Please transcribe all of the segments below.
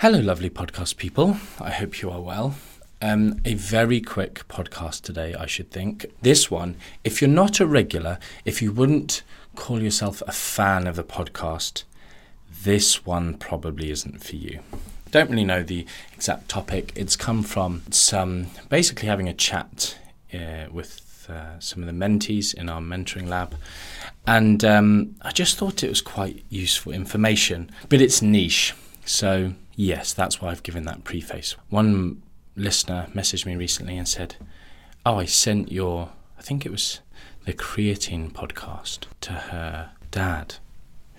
Hello, lovely podcast people. I hope you are well. Um, a very quick podcast today, I should think. This one, if you're not a regular, if you wouldn't call yourself a fan of the podcast, this one probably isn't for you. Don't really know the exact topic. It's come from some basically having a chat uh, with uh, some of the mentees in our mentoring lab. And um, I just thought it was quite useful information, but it's niche. So, yes, that's why I've given that preface. One listener messaged me recently and said, Oh, I sent your, I think it was the creatine podcast to her dad,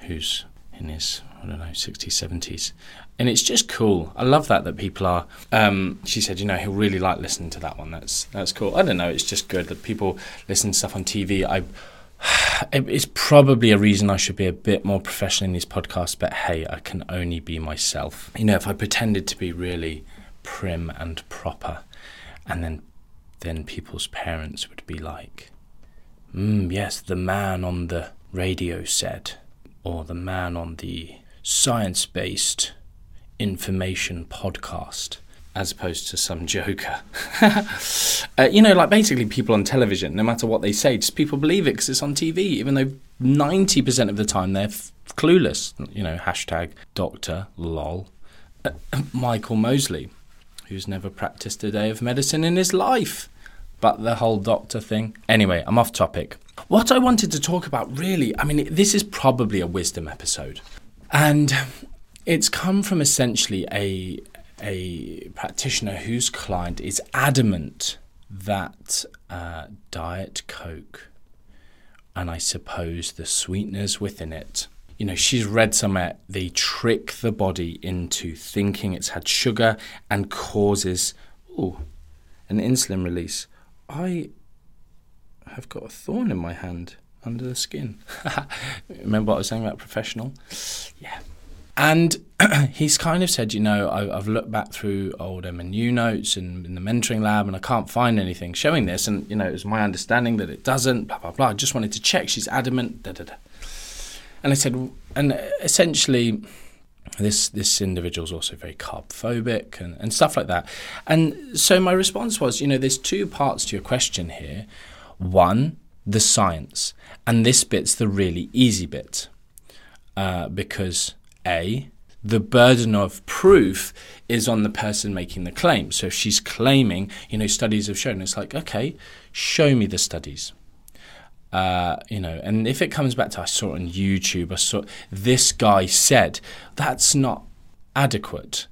who's in his, I don't know, 60s, 70s. And it's just cool. I love that that people are. Um, she said, you know, he'll really like listening to that one. That's that's cool. I don't know. It's just good that people listen to stuff on TV. I it's probably a reason I should be a bit more professional in these podcasts, but hey, I can only be myself. You know, if I pretended to be really prim and proper, and then then people's parents would be like, mm, yes, the man on the radio said, or the man on the science based information podcast as opposed to some joker. uh, you know, like basically people on television, no matter what they say, just people believe it because it's on TV, even though 90% of the time they're f- clueless. You know, hashtag doctor lol. Uh, Michael Mosley, who's never practiced a day of medicine in his life. But the whole doctor thing. Anyway, I'm off topic. What I wanted to talk about really, I mean, this is probably a wisdom episode. And it's come from essentially a a practitioner whose client is adamant that uh, Diet Coke and I suppose the sweeteners within it. You know, she's read somewhere they trick the body into thinking it's had sugar and causes ooh, an insulin release. I have got a thorn in my hand under the skin. Remember what I was saying about professional? Yeah, and he's kind of said, you know, I, have looked back through old MNU notes and in the mentoring lab, and I can't find anything showing this. And you know, it was my understanding that it doesn't. Blah blah blah. I just wanted to check. She's adamant. Da da da. And I said, and essentially, this this individual is also very carb phobic and, and stuff like that. And so my response was, you know, there's two parts to your question here. One, the science, and this bit's the really easy bit, uh, because a, the burden of proof is on the person making the claim. So if she's claiming, you know, studies have shown, it's like, okay, show me the studies. Uh, you know, and if it comes back to I saw it on YouTube, I saw this guy said that's not adequate.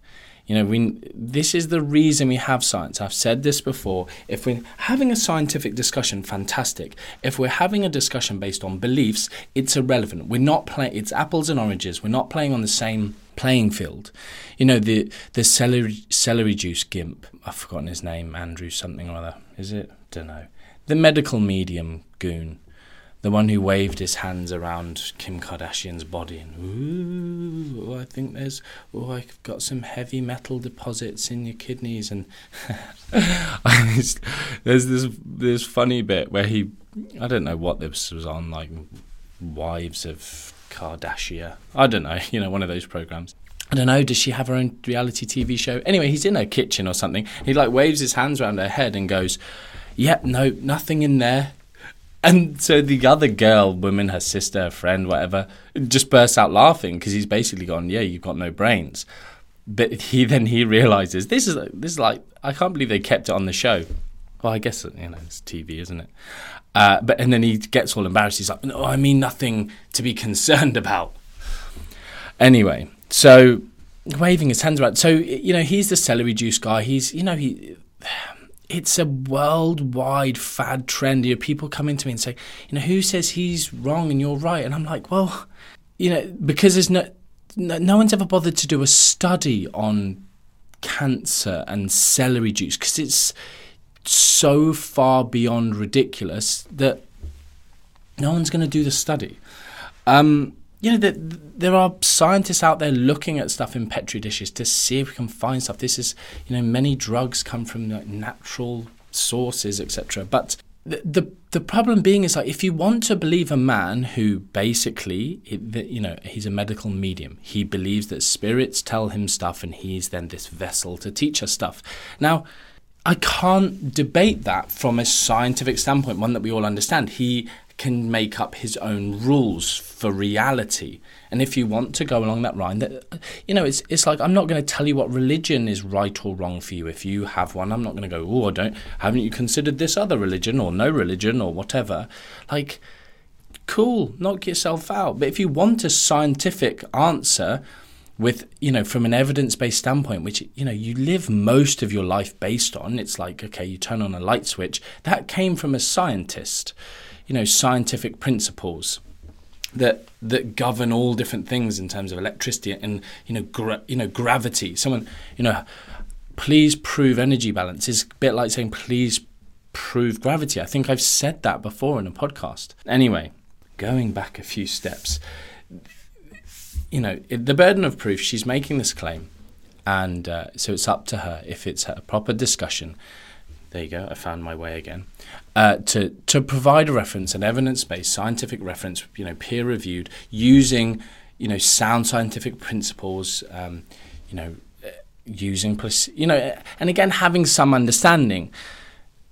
You know, we, this is the reason we have science. I've said this before. If we're having a scientific discussion, fantastic. If we're having a discussion based on beliefs, it's irrelevant. We're not playing. It's apples and oranges. We're not playing on the same playing field. You know, the the celery celery juice gimp. I've forgotten his name. Andrew something or other. Is it? Don't know. The medical medium goon the one who waved his hands around Kim Kardashian's body and ooh, I think there's oh I've got some heavy metal deposits in your kidneys and there's this this funny bit where he I don't know what this was on like Wives of Kardashian I don't know you know one of those programs I don't know, does she have her own reality TV show? Anyway, he's in her kitchen or something. He like waves his hands around her head and goes, "Yep, yeah, no, nothing in there. And so the other girl, woman, her sister, her friend, whatever, just bursts out laughing because he's basically gone, "Yeah, you've got no brains." But he then he realizes this is this is like I can't believe they kept it on the show. Well, I guess you know it's TV, isn't it? Uh, but and then he gets all embarrassed. He's like, "No, I mean nothing to be concerned about." Anyway, so waving his hands around. So you know he's the celery juice guy. He's you know he it's a worldwide fad trend. You know, people come into me and say, you know, who says he's wrong and you're right? And I'm like, well, you know, because there's no, no, no one's ever bothered to do a study on cancer and celery juice because it's so far beyond ridiculous that no one's going to do the study. Um, you know, there, there are scientists out there looking at stuff in petri dishes to see if we can find stuff. This is, you know, many drugs come from like, natural sources, etc. But the, the the problem being is like if you want to believe a man who basically you know he's a medical medium he believes that spirits tell him stuff and he's then this vessel to teach us stuff now i can't debate that from a scientific standpoint one that we all understand he can make up his own rules for reality. And if you want to go along that line, that you know, it's it's like I'm not going to tell you what religion is right or wrong for you. If you have one, I'm not going to go, oh, I don't. Haven't you considered this other religion or no religion or whatever? Like, cool, knock yourself out. But if you want a scientific answer, with you know from an evidence-based standpoint which you know you live most of your life based on it's like okay you turn on a light switch that came from a scientist you know scientific principles that that govern all different things in terms of electricity and you know gra- you know gravity. Someone you know, please prove energy balance is a bit like saying please prove gravity. I think I've said that before in a podcast. Anyway, going back a few steps, you know the burden of proof. She's making this claim, and uh, so it's up to her if it's a proper discussion there you go, I found my way again, uh, to, to provide a reference, an evidence-based scientific reference, you know, peer-reviewed, using, you know, sound scientific principles, um, you know, uh, using, you know, and again, having some understanding.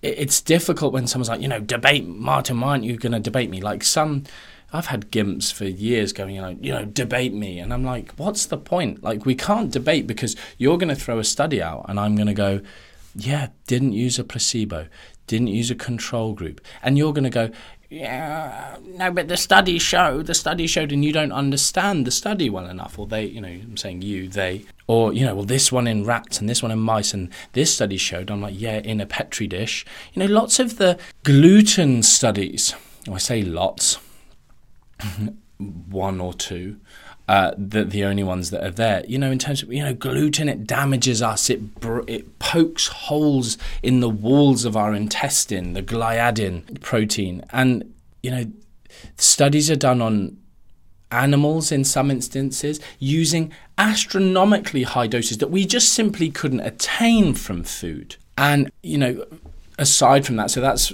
It's difficult when someone's like, you know, debate Martin, why aren't you going to debate me? Like some, I've had gimps for years going, you know, you know, debate me, and I'm like, what's the point? Like, we can't debate because you're going to throw a study out, and I'm going to go, yeah, didn't use a placebo, didn't use a control group. And you're going to go, yeah, no, but the study showed, the study showed, and you don't understand the study well enough. Or they, you know, I'm saying you, they, or, you know, well, this one in rats and this one in mice, and this study showed. I'm like, yeah, in a petri dish. You know, lots of the gluten studies, oh, I say lots, one or two, uh, the the only ones that are there. You know, in terms of you know gluten, it damages us. It it pokes holes in the walls of our intestine, the gliadin protein, and you know, studies are done on animals in some instances using astronomically high doses that we just simply couldn't attain from food. And you know, aside from that, so that's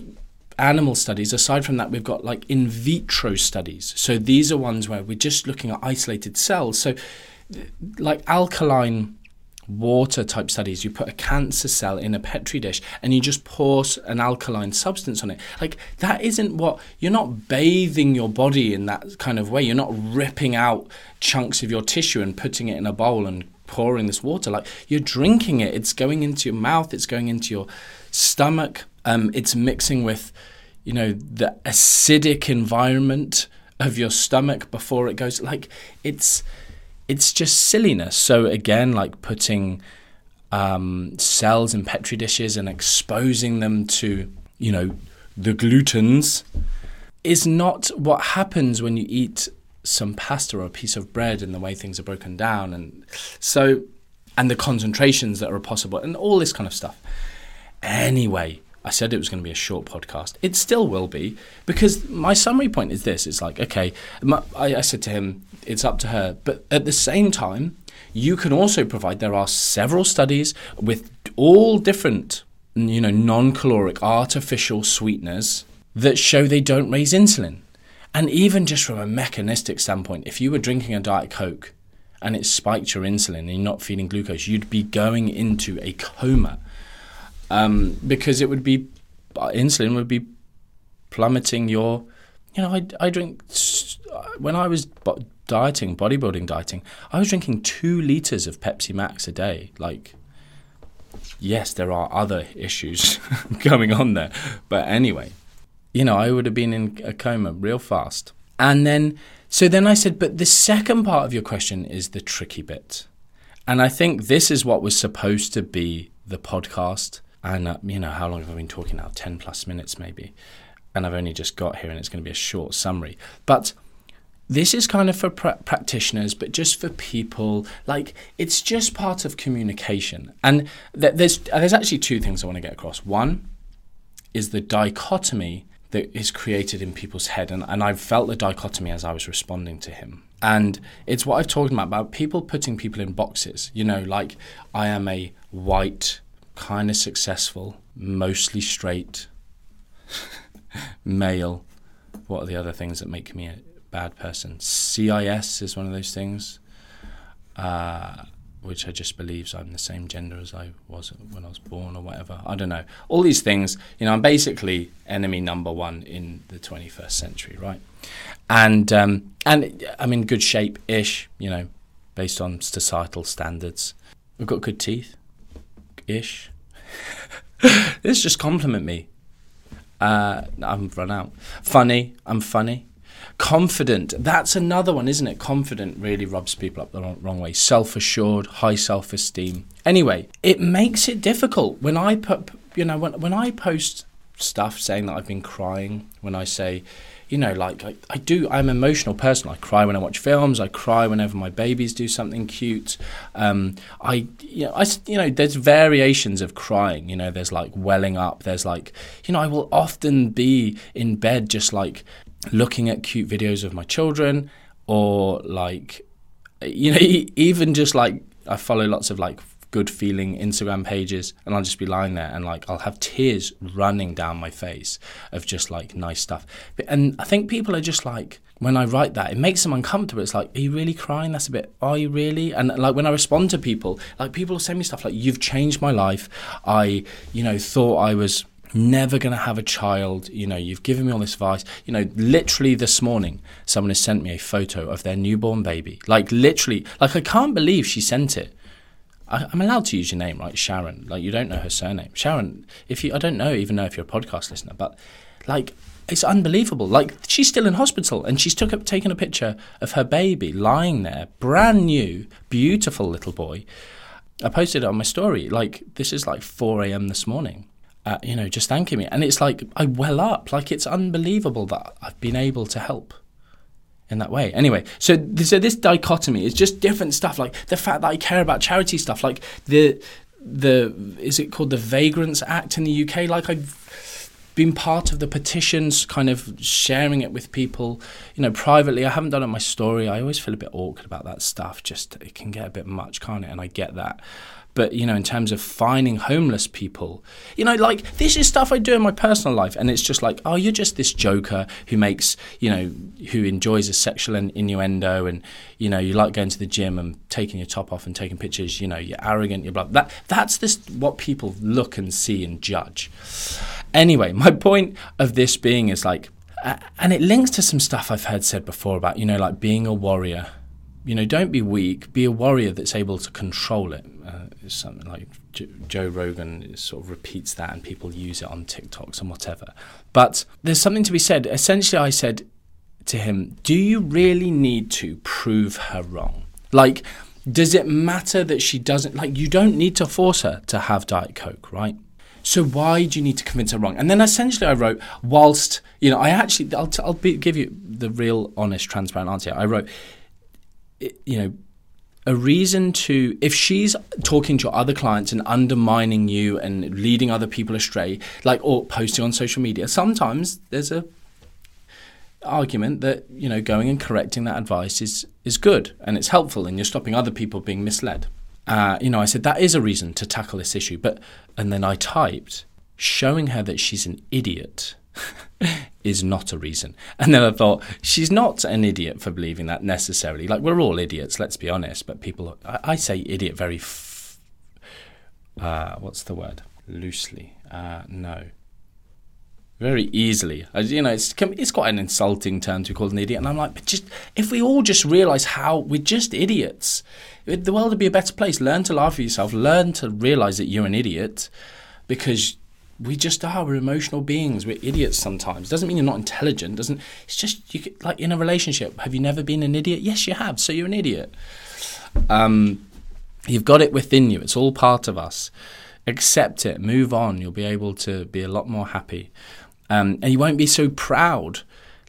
animal studies, aside from that, we've got like in vitro studies. So these are ones where we're just looking at isolated cells. So, like alkaline water type studies, you put a cancer cell in a petri dish and you just pour an alkaline substance on it. Like that isn't what you're not bathing your body in that kind of way. You're not ripping out chunks of your tissue and putting it in a bowl and pouring this water. Like you're drinking it. It's going into your mouth. It's going into your stomach. Um, it's mixing with, you know, the acidic environment of your stomach before it goes. Like it's it's just silliness. So again, like putting um, cells in petri dishes and exposing them to, you know, the glutens is not what happens when you eat some pasta or a piece of bread and the way things are broken down and so and the concentrations that are possible and all this kind of stuff. Anyway, I said it was going to be a short podcast. It still will be because my summary point is this: it's like, okay, my, I, I said to him, it's up to her, but at the same time, you can also provide. There are several studies with all different, you know, non-caloric artificial sweeteners that show they don't raise insulin. And even just from a mechanistic standpoint, if you were drinking a diet coke and it spiked your insulin and you're not feeding glucose, you'd be going into a coma um, because it would be insulin would be plummeting your. You know, I, I drink when I was dieting, bodybuilding dieting, I was drinking two liters of Pepsi Max a day. Like, yes, there are other issues going on there, but anyway, you know, I would have been in a coma real fast. And then, so then I said, but the second part of your question is the tricky bit. And I think this is what was supposed to be the podcast. And, uh, you know, how long have I been talking now? 10 plus minutes, maybe. And I've only just got here and it's going to be a short summary. But this is kind of for pra- practitioners, but just for people. Like, it's just part of communication. And th- there's, there's actually two things I want to get across. One is the dichotomy that is created in people's head. And, and I've felt the dichotomy as I was responding to him. And it's what I've talked about, about people putting people in boxes. You know, like, I am a white kind of successful, mostly straight, Male. What are the other things that make me a bad person? CIS is one of those things, uh, which I just believes I'm the same gender as I was when I was born or whatever. I don't know. All these things, you know, I'm basically enemy number one in the 21st century, right? And um, and I'm in good shape ish, you know, based on societal standards. I've got good teeth, ish. this just compliment me. Uh, I've run out. Funny, I'm funny. Confident, that's another one, isn't it? Confident really rubs people up the wrong, wrong way. Self assured, high self esteem. Anyway, it makes it difficult when I put, you know, when, when I post stuff saying that I've been crying, when I say, you know, like I, I do, I'm an emotional person. I cry when I watch films. I cry whenever my babies do something cute. Um, I, you know, I, you know, there's variations of crying. You know, there's like welling up. There's like, you know, I will often be in bed just like looking at cute videos of my children, or like, you know, even just like I follow lots of like good feeling Instagram pages, and I'll just be lying there and like I'll have tears running down my face of just like nice stuff. And I think people are just like when I write that, it makes them uncomfortable. It's like, are you really crying? That's a bit. Are you really? And like when I respond to people, like people send me stuff like, "You've changed my life. I, you know, thought I was." never going to have a child. You know, you've given me all this advice. You know, literally this morning, someone has sent me a photo of their newborn baby. Like, literally, like, I can't believe she sent it. I, am allowed to use your name, right? Sharon. Like you don't know her surname. Sharon, if you I don't know even know if you're a podcast listener, but like it's unbelievable. Like she's still in hospital and she's took up taken a picture of her baby lying there, brand new, beautiful little boy. I posted it on my story. Like this is like 4 a.m. this morning. Uh, you know, just thanking me, and it's like I well up. Like it's unbelievable that I've been able to help in that way. Anyway, so so this dichotomy is just different stuff. Like the fact that I care about charity stuff, like the the is it called the Vagrants Act in the UK? Like I've been part of the petitions, kind of sharing it with people, you know, privately. I haven't done it my story. I always feel a bit awkward about that stuff. Just it can get a bit much, can't it? And I get that. But, you know, in terms of finding homeless people, you know, like this is stuff I do in my personal life. And it's just like, oh, you're just this joker who makes, you know, who enjoys a sexual innuendo and, you know, you like going to the gym and taking your top off and taking pictures, you know, you're arrogant, you're blah. That, that's this, what people look and see and judge. Anyway, my point of this being is like, and it links to some stuff I've heard said before about, you know, like being a warrior. You know, don't be weak, be a warrior that's able to control it. Uh, something like Joe Rogan sort of repeats that, and people use it on TikToks and whatever. But there's something to be said. Essentially, I said to him, "Do you really need to prove her wrong? Like, does it matter that she doesn't like? You don't need to force her to have Diet Coke, right?" So why do you need to convince her wrong? And then essentially, I wrote, whilst you know, I actually, I'll, I'll be, give you the real, honest, transparent answer. I wrote, you know, a reason to if she's talking to other clients and undermining you and leading other people astray like or posting on social media sometimes there's a argument that you know going and correcting that advice is is good and it's helpful and you're stopping other people being misled. Uh, you know i said that is a reason to tackle this issue but and then i typed showing her that she's an idiot is not a reason. And then I thought, she's not an idiot for believing that necessarily. Like, we're all idiots, let's be honest, but people, I, I say idiot very, f- uh, what's the word? Loosely. Uh, no. Very easily. You know, it's, it's quite an insulting term to call an idiot. And I'm like, but just, if we all just realize how we're just idiots, the world would be a better place. Learn to laugh at yourself, learn to realize that you're an idiot because we just are. We're emotional beings. We're idiots sometimes. Doesn't mean you're not intelligent. Doesn't. It's just you could, like in a relationship. Have you never been an idiot? Yes, you have. So you're an idiot. Um, you've got it within you. It's all part of us. Accept it. Move on. You'll be able to be a lot more happy, um, and you won't be so proud.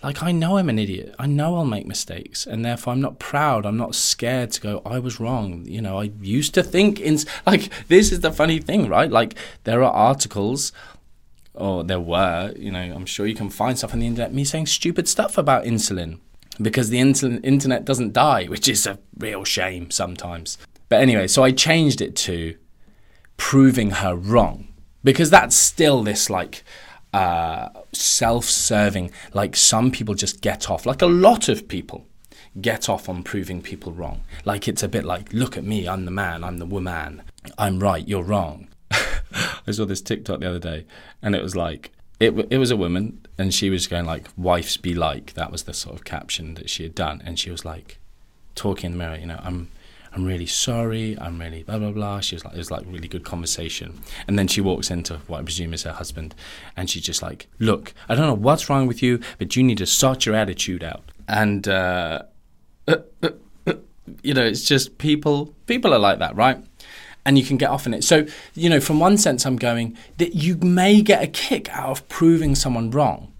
Like I know I'm an idiot. I know I'll make mistakes, and therefore I'm not proud. I'm not scared to go. I was wrong. You know, I used to think in like this is the funny thing, right? Like there are articles, or there were. You know, I'm sure you can find stuff on the internet me saying stupid stuff about insulin because the internet doesn't die, which is a real shame sometimes. But anyway, so I changed it to proving her wrong because that's still this like uh, self serving, like some people just get off, like a lot of people get off on proving people wrong. Like it's a bit like, look at me, I'm the man, I'm the woman, I'm right, you're wrong. I saw this TikTok the other day, and it was like, it, it was a woman, and she was going like, "Wives be like." That was the sort of caption that she had done, and she was like, talking in the mirror, you know, I'm I'm really sorry, I'm really blah blah blah. She was like it was like really good conversation. And then she walks into what I presume is her husband and she's just like, Look, I don't know what's wrong with you, but you need to sort your attitude out. And uh, uh, uh, uh you know, it's just people people are like that, right? and you can get off in it. So, you know, from one sense, I'm going that you may get a kick out of proving someone wrong.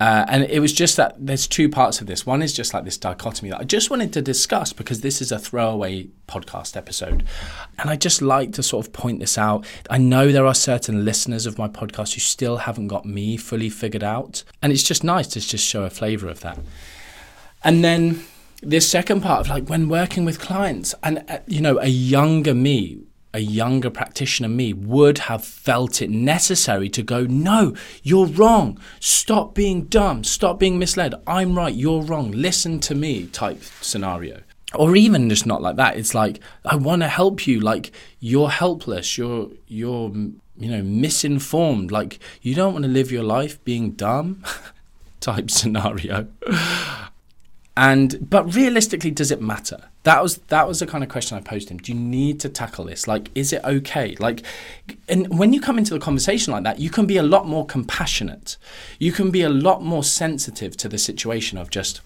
Uh, and it was just that there's two parts of this. One is just like this dichotomy that I just wanted to discuss because this is a throwaway podcast episode. And I just like to sort of point this out. I know there are certain listeners of my podcast who still haven't got me fully figured out. And it's just nice to just show a flavor of that. And then this second part of like when working with clients and uh, you know a younger me a younger practitioner me would have felt it necessary to go no you're wrong. Stop being dumb. Stop being misled. I'm right. You're wrong. Listen to me type scenario. Or even just not like that. It's like i want to help you. Like you're helpless. You're you're you know misinformed. Like you don't want to live your life being dumb. Type scenario and but realistically, does it matter? That was that was the kind of question I posed him. Do you need to tackle this? Like, is it okay? Like, and when you come into the conversation like that, you can be a lot more compassionate. You can be a lot more sensitive to the situation of just,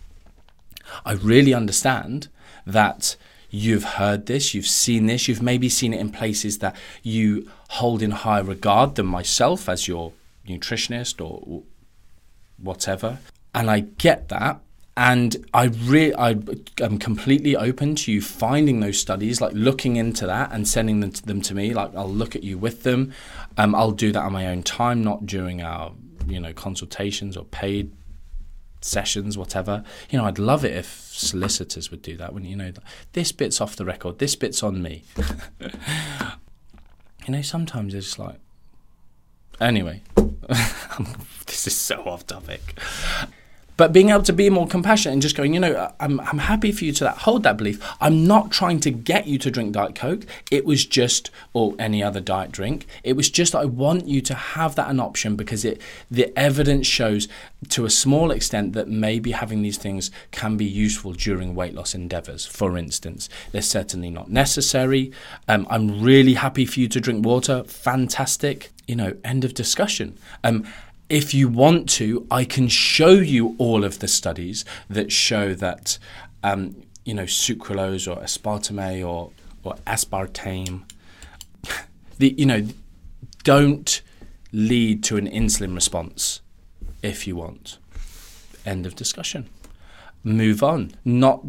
I really understand that you've heard this, you've seen this, you've maybe seen it in places that you hold in high regard than myself as your nutritionist or whatever. And I get that and I really I am completely open to you finding those studies, like looking into that and sending them to, them to me. Like I'll look at you with them. Um, I'll do that on my own time, not during our you know consultations or paid sessions, whatever. You know, I'd love it if solicitors would do that. When you know, this bit's off the record, this bit's on me. you know, sometimes it's like. Anyway, this is so off topic but being able to be more compassionate and just going, you know, I'm, I'm happy for you to that, hold that belief. I'm not trying to get you to drink Diet Coke. It was just, or any other diet drink. It was just, I want you to have that an option because it, the evidence shows to a small extent that maybe having these things can be useful during weight loss endeavors. For instance, they're certainly not necessary. Um, I'm really happy for you to drink water. Fantastic. You know, end of discussion. Um, if you want to, I can show you all of the studies that show that, um, you know, sucralose or aspartame or, or aspartame, the, you know, don't lead to an insulin response if you want. End of discussion. Move on. Not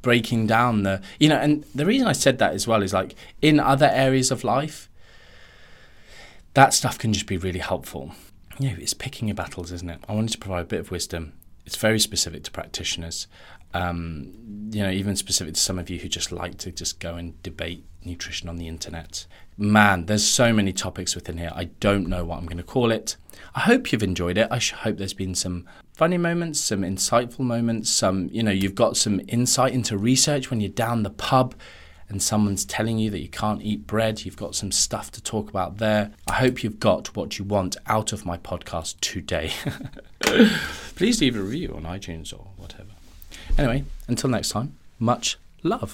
breaking down the, you know, and the reason I said that as well is like in other areas of life, that stuff can just be really helpful you know, it's picking your battles, isn't it? I wanted to provide a bit of wisdom. It's very specific to practitioners. Um, you know, even specific to some of you who just like to just go and debate nutrition on the internet. Man, there's so many topics within here. I don't know what I'm going to call it. I hope you've enjoyed it. I hope there's been some funny moments, some insightful moments, some, you know, you've got some insight into research when you're down the pub and someone's telling you that you can't eat bread, you've got some stuff to talk about there. I hope you've got what you want out of my podcast today. Please leave a review on iTunes or whatever. Anyway, until next time, much love.